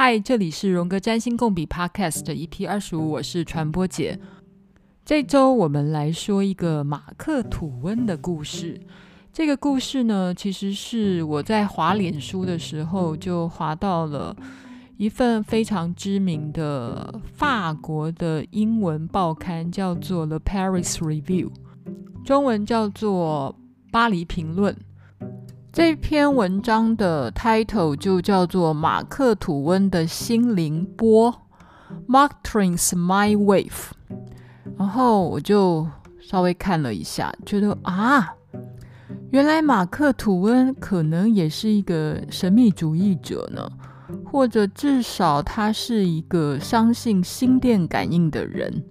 嗨，这里是荣格占星共笔 Podcast EP 二十五，我是传播姐。这周我们来说一个马克吐温的故事。这个故事呢，其实是我在滑脸书的时候就滑到了一份非常知名的法国的英文报刊，叫做《The Paris Review》，中文叫做《巴黎评论》。这篇文章的 title 就叫做《马克吐温的心灵波》（Mark Twain's Mind Wave）。然后我就稍微看了一下，觉得啊，原来马克吐温可能也是一个神秘主义者呢，或者至少他是一个相信心电感应的人。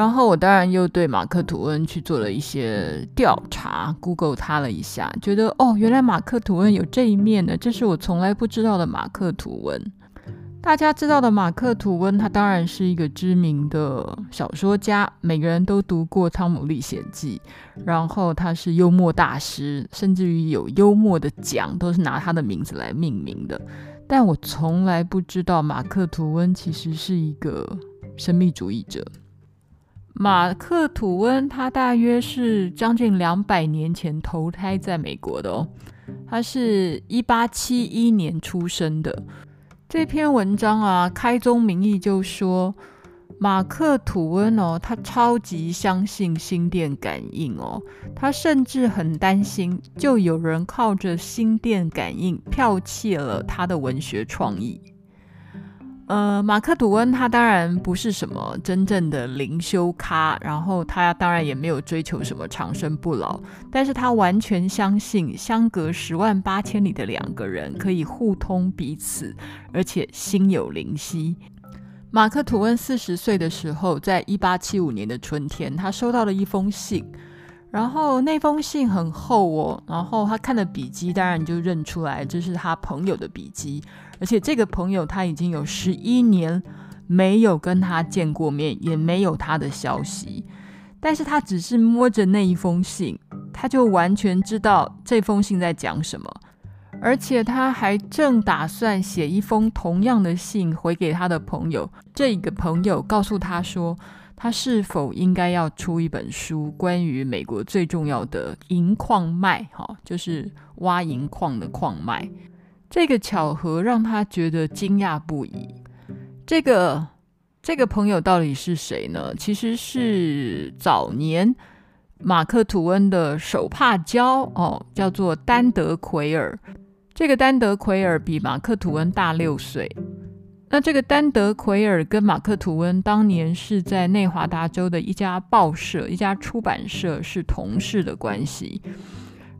然后我当然又对马克吐温去做了一些调查，Google 他了一下，觉得哦，原来马克吐温有这一面呢，这是我从来不知道的马克吐温。大家知道的马克吐温，他当然是一个知名的小说家，每个人都读过《汤姆历险记》，然后他是幽默大师，甚至于有幽默的奖都是拿他的名字来命名的。但我从来不知道马克吐温其实是一个神秘主义者。马克吐温，他大约是将近两百年前投胎在美国的哦。他是一八七一年出生的。这篇文章啊，开宗明义就说，马克吐温哦，他超级相信心电感应哦，他甚至很担心，就有人靠着心电感应剽窃了他的文学创意。呃，马克吐温他当然不是什么真正的灵修咖，然后他当然也没有追求什么长生不老，但是他完全相信相隔十万八千里的两个人可以互通彼此，而且心有灵犀。马克吐温四十岁的时候，在一八七五年的春天，他收到了一封信。然后那封信很厚哦，然后他看的笔迹，当然就认出来这是他朋友的笔迹，而且这个朋友他已经有十一年没有跟他见过面，也没有他的消息，但是他只是摸着那一封信，他就完全知道这封信在讲什么，而且他还正打算写一封同样的信回给他的朋友，这个朋友告诉他说，他是否应该要出一本书，关于美国最重要的银矿脉？哈，就是挖银矿的矿脉。这个巧合让他觉得惊讶不已。这个这个朋友到底是谁呢？其实是早年马克吐温的手帕交哦，叫做丹德奎尔。这个丹德奎尔比马克吐温大六岁。那这个丹德奎尔跟马克吐温当年是在内华达州的一家报社、一家出版社是同事的关系。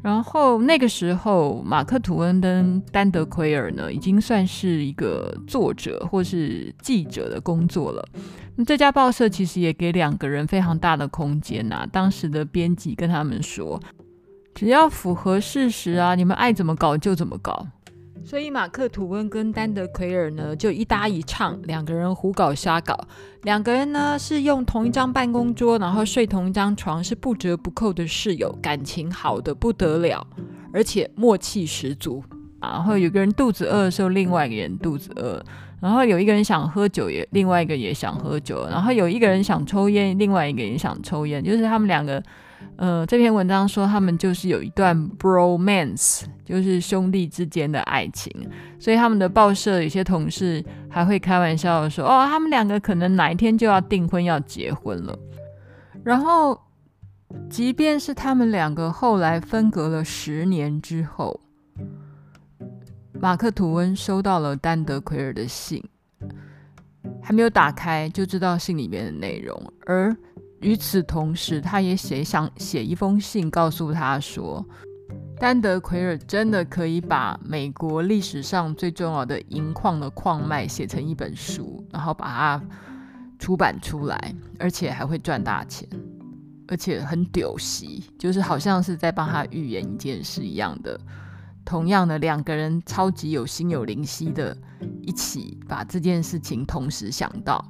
然后那个时候，马克吐温跟丹德奎尔呢，已经算是一个作者或是记者的工作了。那这家报社其实也给两个人非常大的空间呐、当时的编辑跟他们说，只要符合事实啊，你们爱怎么搞就怎么搞。所以马克吐温跟丹德奎尔呢，就一搭一唱，两个人胡搞瞎搞。两个人呢是用同一张办公桌，然后睡同一张床，是不折不扣的室友，感情好的不得了，而且默契十足。然后有个人肚子饿的时候，另外一个人肚子饿；然后有一个人想喝酒，也另外一个也想喝酒；然后有一个人想抽烟，另外一个人想抽烟，就是他们两个。呃，这篇文章说他们就是有一段 bromance，就是兄弟之间的爱情，所以他们的报社有些同事还会开玩笑说，哦，他们两个可能哪一天就要订婚要结婚了。然后，即便是他们两个后来分隔了十年之后，马克吐温收到了丹德奎尔的信，还没有打开就知道信里面的内容，而。与此同时，他也写想写一封信，告诉他说，丹德奎尔真的可以把美国历史上最重要的银矿的矿脉写成一本书，然后把它出版出来，而且还会赚大钱，而且很屌席，就是好像是在帮他预言一件事一样的。同样的，两个人超级有心有灵犀的，一起把这件事情同时想到。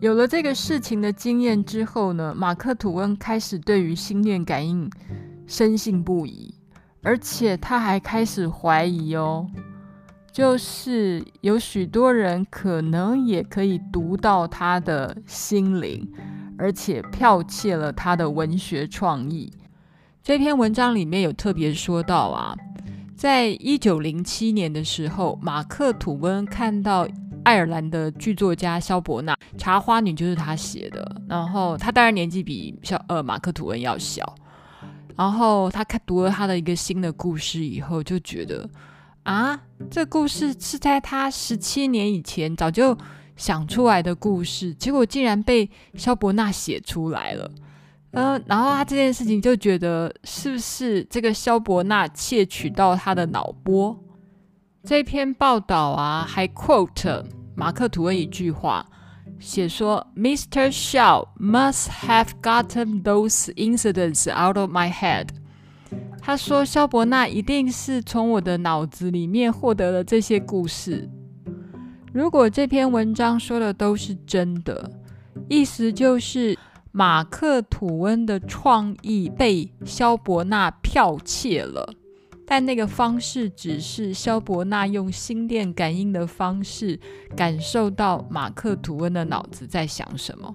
有了这个事情的经验之后呢，马克吐温开始对于心电感应深信不疑，而且他还开始怀疑哦，就是有许多人可能也可以读到他的心灵，而且剽窃了他的文学创意。这篇文章里面有特别说到啊，在一九零七年的时候，马克·吐温看到爱尔兰的剧作家萧伯纳《茶花女》就是他写的，然后他当然年纪比肖呃马克·吐温要小，然后他看读了他的一个新的故事以后，就觉得。啊，这故事是在他十七年以前早就想出来的故事，结果竟然被萧伯纳写出来了。呃，然后他这件事情就觉得，是不是这个萧伯纳窃取到他的脑波？这篇报道啊，还 quote 马克吐温一句话，写说：“Mr. Shaw must have gotten those incidents out of my head。”他说：“萧伯纳一定是从我的脑子里面获得了这些故事。如果这篇文章说的都是真的，意思就是马克吐温的创意被萧伯纳剽窃了，但那个方式只是萧伯纳用心电感应的方式感受到马克吐温的脑子在想什么。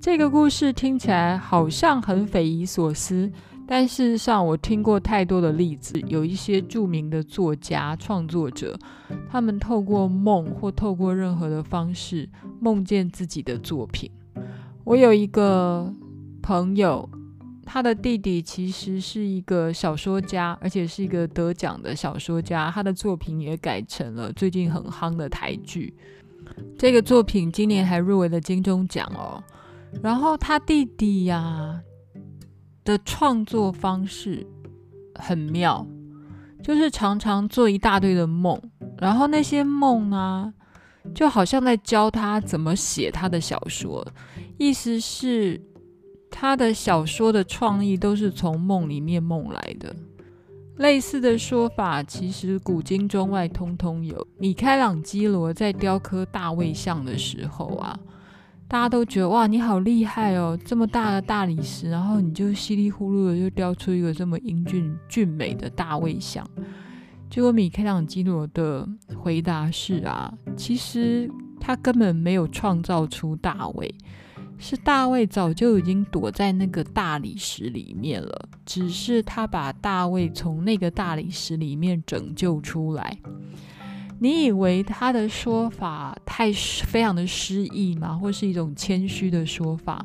这个故事听起来好像很匪夷所思。”但事实上，我听过太多的例子，有一些著名的作家、创作者，他们透过梦或透过任何的方式梦见自己的作品。我有一个朋友，他的弟弟其实是一个小说家，而且是一个得奖的小说家，他的作品也改成了最近很夯的台剧。这个作品今年还入围了金钟奖哦。然后他弟弟呀、的创作方式很妙，就是常常做一大堆的梦，然后那些梦啊，就好像在教他怎么写他的小说。意思是，他的小说的创意都是从梦里面梦来的。类似的说法，其实古今中外通通有。米开朗基罗在雕刻大卫像的时候啊。大家都觉得哇，你好厉害哦！这么大的大理石，然后你就稀里糊涂的就雕出一个这么英俊俊美的大卫像。结果米开朗基罗的回答是啊，其实他根本没有创造出大卫，是大卫早就已经躲在那个大理石里面了，只是他把大卫从那个大理石里面拯救出来。你以为他的说法太非常的诗意吗？或是一种谦虚的说法？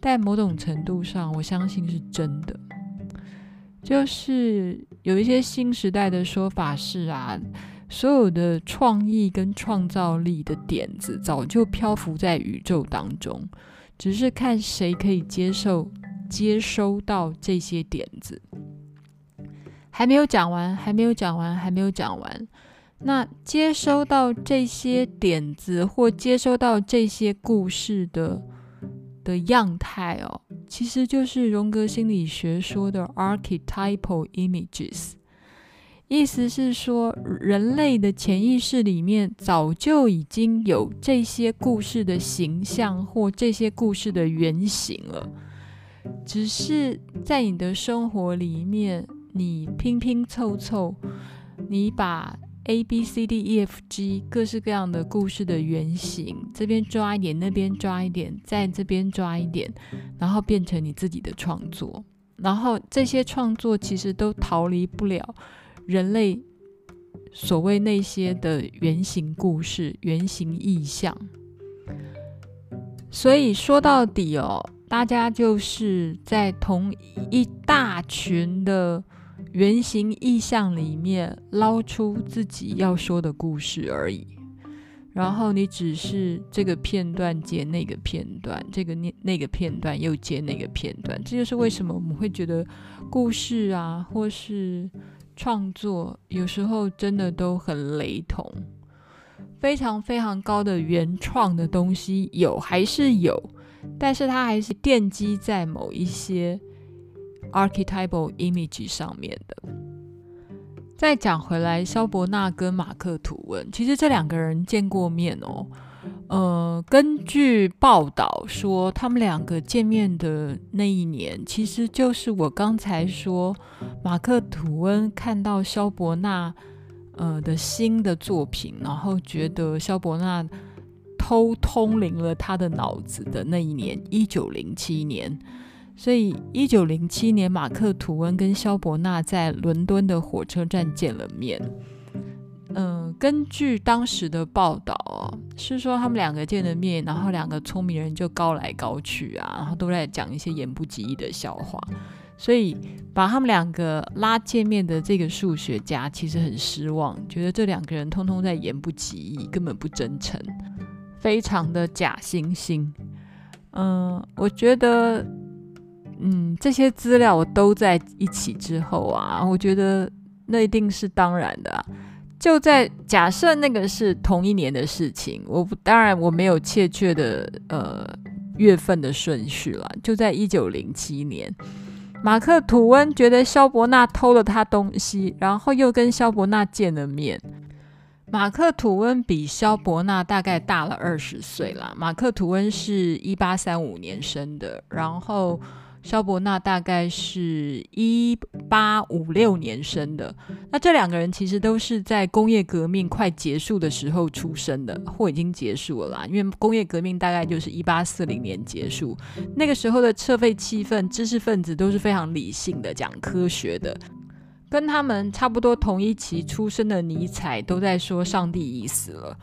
但某种程度上，我相信是真的。就是有一些新时代的说法是啊，所有的创意跟创造力的点子早就漂浮在宇宙当中，只是看谁可以接受、接收到这些点子。还没有讲完，还没有讲完，还没有讲完。那接收到这些点子或接收到这些故事的的样态哦，其实就是荣格心理学说的 archetypal images，意思是说人类的潜意识里面早就已经有这些故事的形象或这些故事的原型了，只是在你的生活里面你拼拼凑凑，你把 A B C D E F G 各式各样的故事的原型，这边抓一点，那边抓一点，在这边抓一点，然后变成你自己的创作。然后这些创作其实都逃离不了人类所谓那些的原型故事、原型意象。所以说到底哦，大家就是在同一大群的。原型意象里面捞出自己要说的故事而已，然后你只是这个片段接那个片段，这个那那个片段又接那个片段，这就是为什么我们会觉得故事啊，或是创作有时候真的都很雷同，非常非常高的原创的东西有还是有，但是它还是奠基在某一些。Archetypal image 上面的。再讲回来，萧伯纳跟马克吐温，其实这两个人见过面哦。呃，根据报道说，他们两个见面的那一年，其实就是我刚才说马克吐温看到萧伯纳呃的新的作品，然后觉得萧伯纳偷通灵了他的脑子的那一年，一九零七年。所以，一九零七年，马克·吐温跟萧伯纳在伦敦的火车站见了面。嗯、根据当时的报道哦，是说他们两个见了面，然后两个聪明人就高来高去啊，然后都在讲一些言不及义的笑话。所以，把他们两个拉见面的这个数学家其实很失望，觉得这两个人通通在言不及义，根本不真诚，非常的假惺惺。嗯、呃，我觉得。嗯，这些资料我都在一起之后啊，我觉得那一定是当然的啊。就在假设那个是同一年的事情，我当然我没有确切的呃月份的顺序了。就在一九零七年，马克吐温觉得萧伯纳偷了他东西，然后又跟萧伯纳见了面。马克吐温比萧伯纳大概大了二十岁了。马克吐温是一八三五年生的，然后。萧伯纳大概是一八五六年生的，那这两个人其实都是在工业革命快结束的时候出生的，或已经结束了啦。因为工业革命大概就是一八四零年结束，那个时候的社会气氛，知识分子都是非常理性的，讲科学的。跟他们差不多同一期出生的尼采都在说上帝已死了。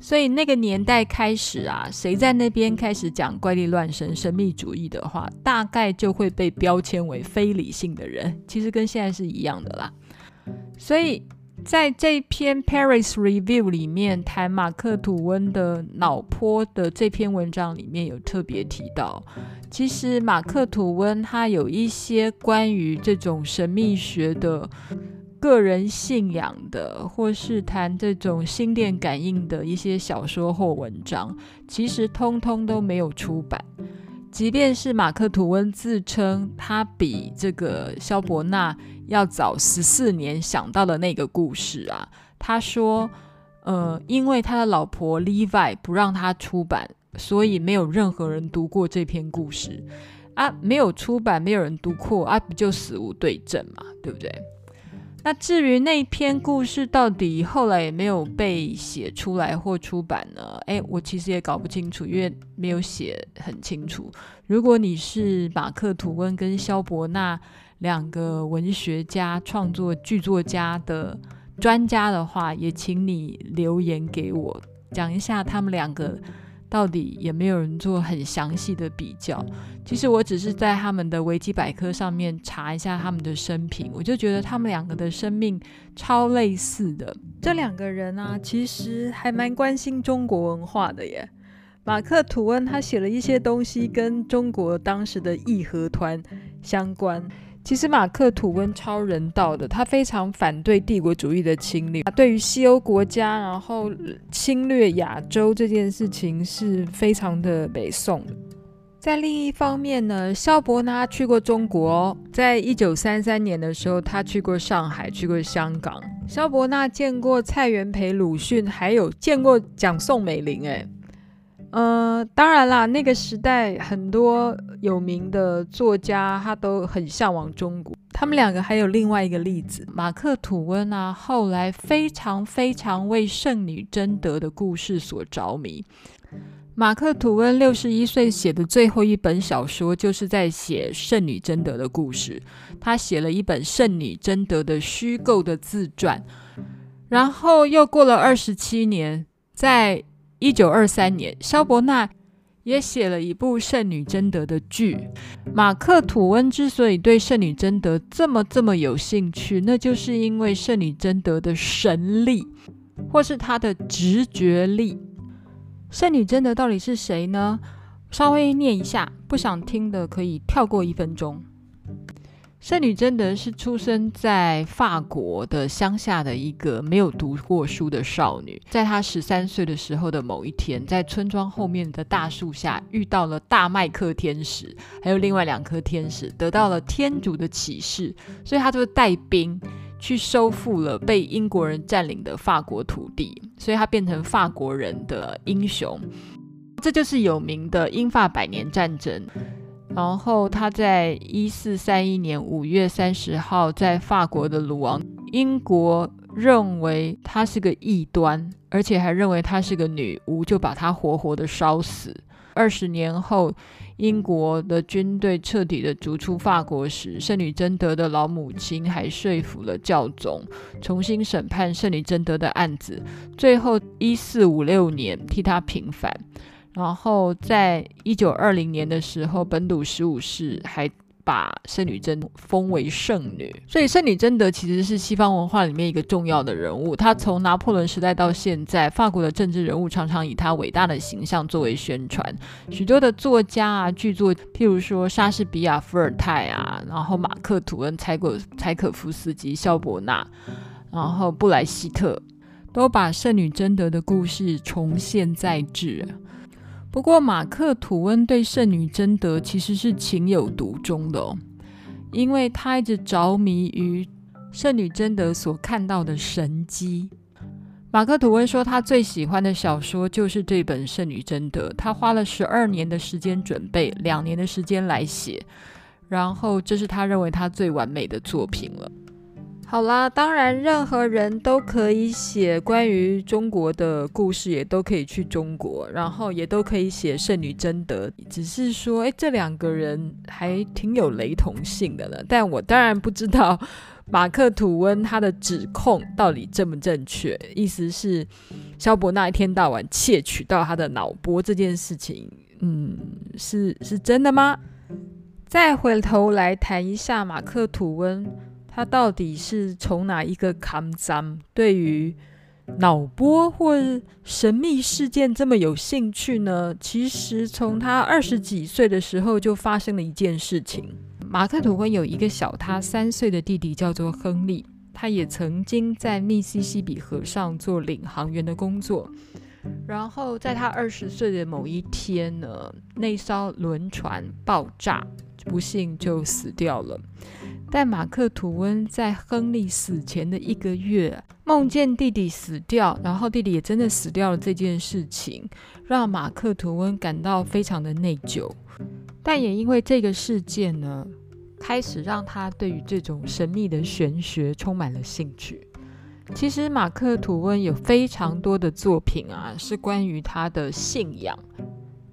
所以那个年代开始啊，谁在那边开始讲怪力乱神、神秘主义的话，大概就会被标签为非理性的人。其实跟现在是一样的啦。所以在这篇《Paris Review》里面谈马克吐温的脑波的这篇文章里面有特别提到，其实马克吐温他有一些关于这种神秘学的。个人信仰的，或是谈这种心电感应的一些小说或文章，其实通通都没有出版。即便是马克吐温自称他比这个萧伯纳要早十四年想到的那个故事啊，他说，呃，因为他的老婆 Levi 不让他出版，所以没有任何人读过这篇故事啊，没有出版，没有人读过啊，不就死无对证嘛，对不对？那至于那篇故事到底后来也没有被写出来或出版呢？诶，我其实也搞不清楚，因为没有写很清楚。如果你是马克吐温跟萧伯纳两个文学家、创作剧作家的专家的话，也请你留言给我，讲一下他们两个。到底也没有人做很详细的比较。其实我只是在他们的维基百科上面查一下他们的生平，我就觉得他们两个的生命超类似的。这两个人啊，其实还蛮关心中国文化的耶。马克吐温他写了一些东西跟中国当时的义和团相关。其实马克吐温超人道的，他非常反对帝国主义的侵略，对于西欧国家然后侵略亚洲这件事情是非常的北宋。在另一方面呢，萧伯纳去过中国，在一九三三年的时候，他去过上海，去过香港。萧伯纳见过蔡元培、鲁迅，还有见过蒋宋美龄，哎。呃，当然啦，那个时代很多有名的作家，他都很向往中国。他们两个还有另外一个例子，马克吐温啊，后来非常非常为圣女贞德的故事所着迷。马克吐温六十一岁写的最后一本小说，就是在写圣女贞德的故事。他写了一本圣女贞德的虚构的自传，然后又过了二十七年，在。一九二三年，萧伯纳也写了一部《圣女贞德》的剧。马克吐温之所以对圣女贞德这么这么有兴趣，那就是因为圣女贞德的神力，或是她的直觉力。圣女贞德到底是谁呢？稍微念一下，不想听的可以跳过一分钟。圣女贞德是出生在法国的乡下的一个没有读过书的少女，在她十三岁的时候的某一天，在村庄后面的大树下遇到了大麦克天使，还有另外两颗天使，得到了天主的启示，所以她就带兵去收复了被英国人占领的法国土地，所以她变成法国人的英雄，这就是有名的英法百年战争。然后他在一四三一年五月三十号，在法国的鲁昂，英国认为她是个异端，而且还认为她是个女巫，就把她活活的烧死。二十年后，英国的军队彻底的逐出法国时，圣女贞德的老母亲还说服了教宗重新审判圣女贞德的案子，最后一四五六年替她平反。然后在一九二零年的时候，本笃十五世还。把圣女贞封为圣女，所以圣女贞德其实是西方文化里面一个重要的人物。她从拿破仑时代到现在，法国的政治人物常常以她伟大的形象作为宣传。许多的作家啊，剧作，譬如说莎士比亚、伏尔泰啊，然后马克吐温、柴可柴可夫斯基、萧伯纳，然后布莱希特，都把圣女贞德的故事重现在志。不过，马克吐温对圣女贞德其实是情有独钟的哦，因为他一直着迷于圣女贞德所看到的神迹。马克吐温说，他最喜欢的小说就是这本《圣女贞德》，他花了十二年的时间准备，两年的时间来写，然后这是他认为他最完美的作品了。好啦，当然，任何人都可以写关于中国的故事，也都可以去中国，然后也都可以写圣女贞德。只是说，诶，这两个人还挺有雷同性的呢。但我当然不知道马克吐温他的指控到底正不正确。意思是，萧伯纳一天到晚窃取到他的脑波这件事情，嗯，是是真的吗？再回头来谈一下马克吐温。他到底是从哪一个坎站对于脑波或神秘事件这么有兴趣呢？其实从他二十几岁的时候就发生了一件事情。马克吐温有一个小他三岁的弟弟，叫做亨利。他也曾经在密西西比河上做领航员的工作。然后在他二十岁的某一天呢，那艘轮船爆炸，不幸就死掉了。但马克吐温在亨利死前的一个月，梦见弟弟死掉，然后弟弟也真的死掉了。这件事情让马克吐温感到非常的内疚，但也因为这个事件呢，开始让他对于这种神秘的玄学充满了兴趣。其实马克吐温有非常多的作品啊，是关于他的信仰。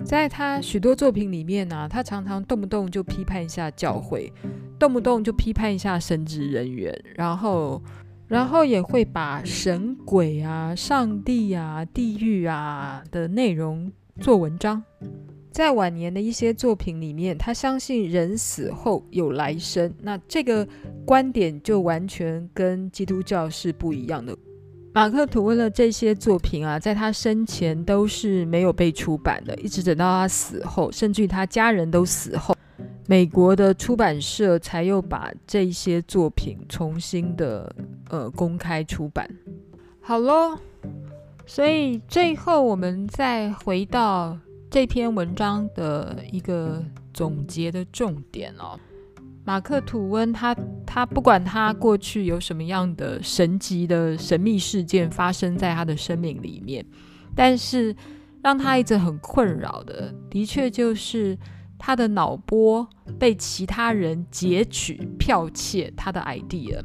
在他许多作品里面呢、他常常动不动就批判一下教会，动不动就批判一下神职人员，然后，然后也会把神鬼啊、上帝啊、地狱啊的内容做文章。在晚年的一些作品里面，他相信人死后有来生，那这个观点就完全跟基督教是不一样的。马克吐温的这些作品啊，在他生前都是没有被出版的，一直等到他死后，甚至于他家人都死后，美国的出版社才又把这些作品重新的呃公开出版。好喽，所以最后我们再回到这篇文章的一个总结的重点哦。马克吐温，他他不管他过去有什么样的神级的神秘事件发生在他的生命里面，但是让他一直很困扰的，的确就是他的脑波被其他人截取、剽窃他的 idea。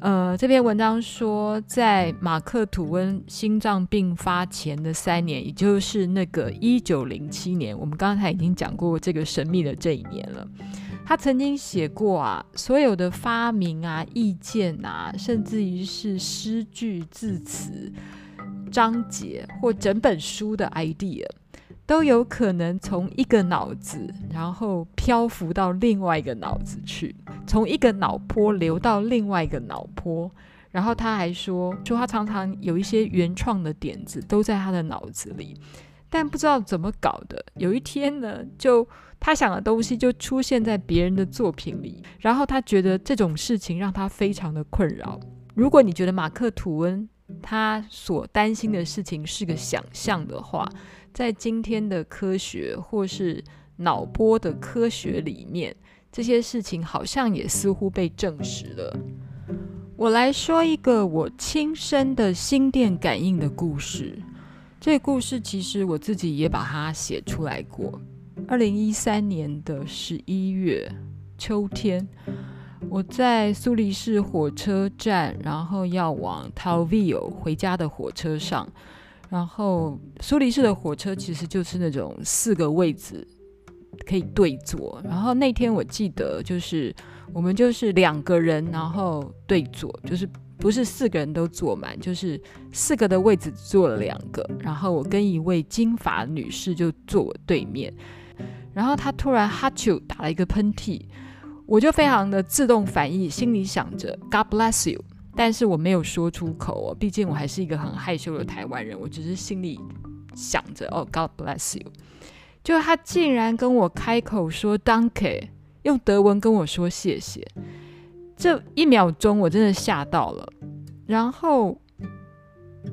呃，这篇文章说，在马克吐温心脏病发前的三年，也就是那个一九零七年，我们刚才已经讲过这个神秘的这一年了。他曾经写过啊，所有的发明啊、意见啊，甚至于是诗句、字词、章节或整本书的 idea，都有可能从一个脑子，然后漂浮到另外一个脑子去，从一个脑波流到另外一个脑波。然后他还说，说他常常有一些原创的点子都在他的脑子里，但不知道怎么搞的，有一天呢，就。他想的东西就出现在别人的作品里，然后他觉得这种事情让他非常的困扰。如果你觉得马克吐温他所担心的事情是个想象的话，在今天的科学或是脑波的科学里面，这些事情好像也似乎被证实了。我来说一个我亲身的心电感应的故事。这个故事其实我自己也把它写出来过。二零一三年的十一月秋天，我在苏黎世火车站，然后要往 Talwil 回家的火车上。然后苏黎世的火车其实就是那种四个位置可以对坐。然后那天我记得就是我们就是两个人，然后对坐，就是不是四个人都坐满，就是四个的位置坐了两个。然后我跟一位金发女士就坐我对面。然后她突然哈啾打了一个喷嚏。我就非常的自动反应，心里想着 God bless you，但是我没有说出口哦，毕竟我还是一个很害羞的台湾人，我只是心里想着哦 God bless you，就他竟然跟我开口说 Danke，用德文跟我说谢谢，这一秒钟我真的吓到了，然后，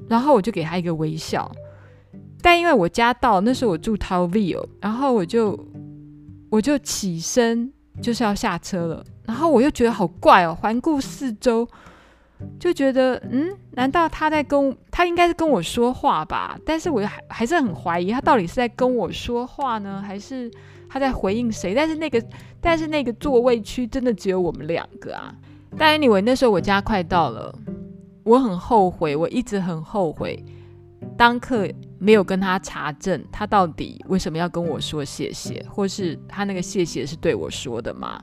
然后我就给他一个微笑，但因为我家到那时候我住 Tauville，然后我就我就起身。就是要下车了，然后我又觉得好怪哦，环顾四周，就觉得嗯，难道他在跟他应该是跟我说话吧？但是我还还是很怀疑他到底是在跟我说话呢，还是他在回应谁？但是那个但是那个座位区真的只有我们两个啊！但 anyway，那时候我家快到了，我很后悔，我一直很后悔。当刻没有跟他查证，他到底为什么要跟我说谢谢，或是他那个谢谢是对我说的吗？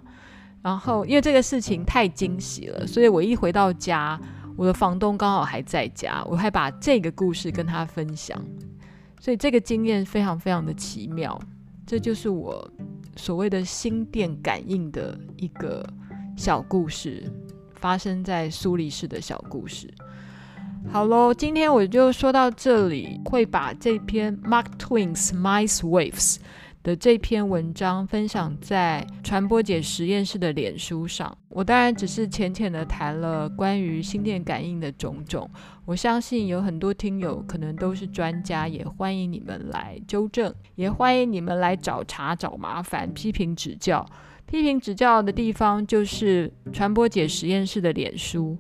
然后因为这个事情太惊喜了，所以我一回到家，我的房东刚好还在家，我还把这个故事跟他分享，所以这个经验非常非常的奇妙。这就是我所谓的心电感应的一个小故事，发生在苏黎世的小故事。好喽，今天我就说到这里，会把这篇 Mark Twain's Mind Waves 的这篇文章分享在传播姐实验室的脸书上。我当然只是浅浅的谈了关于心电感应的种种，我相信有很多听友可能都是专家，也欢迎你们来纠正，也欢迎你们来找茬、找麻烦、批评指教。批评指教的地方就是传播姐实验室的脸书。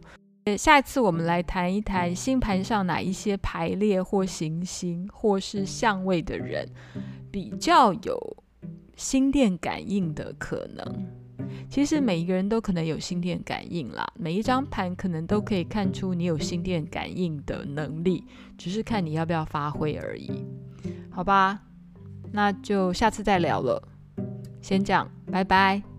下一次我们来谈一谈星盘上哪一些排列或行星或是相位的人比较有心电感应的可能。其实每一个人都可能有心电感应啦，每一张盘可能都可以看出你有心电感应的能力，只是看你要不要发挥而已。好吧，那就下次再聊了，先这样，拜拜。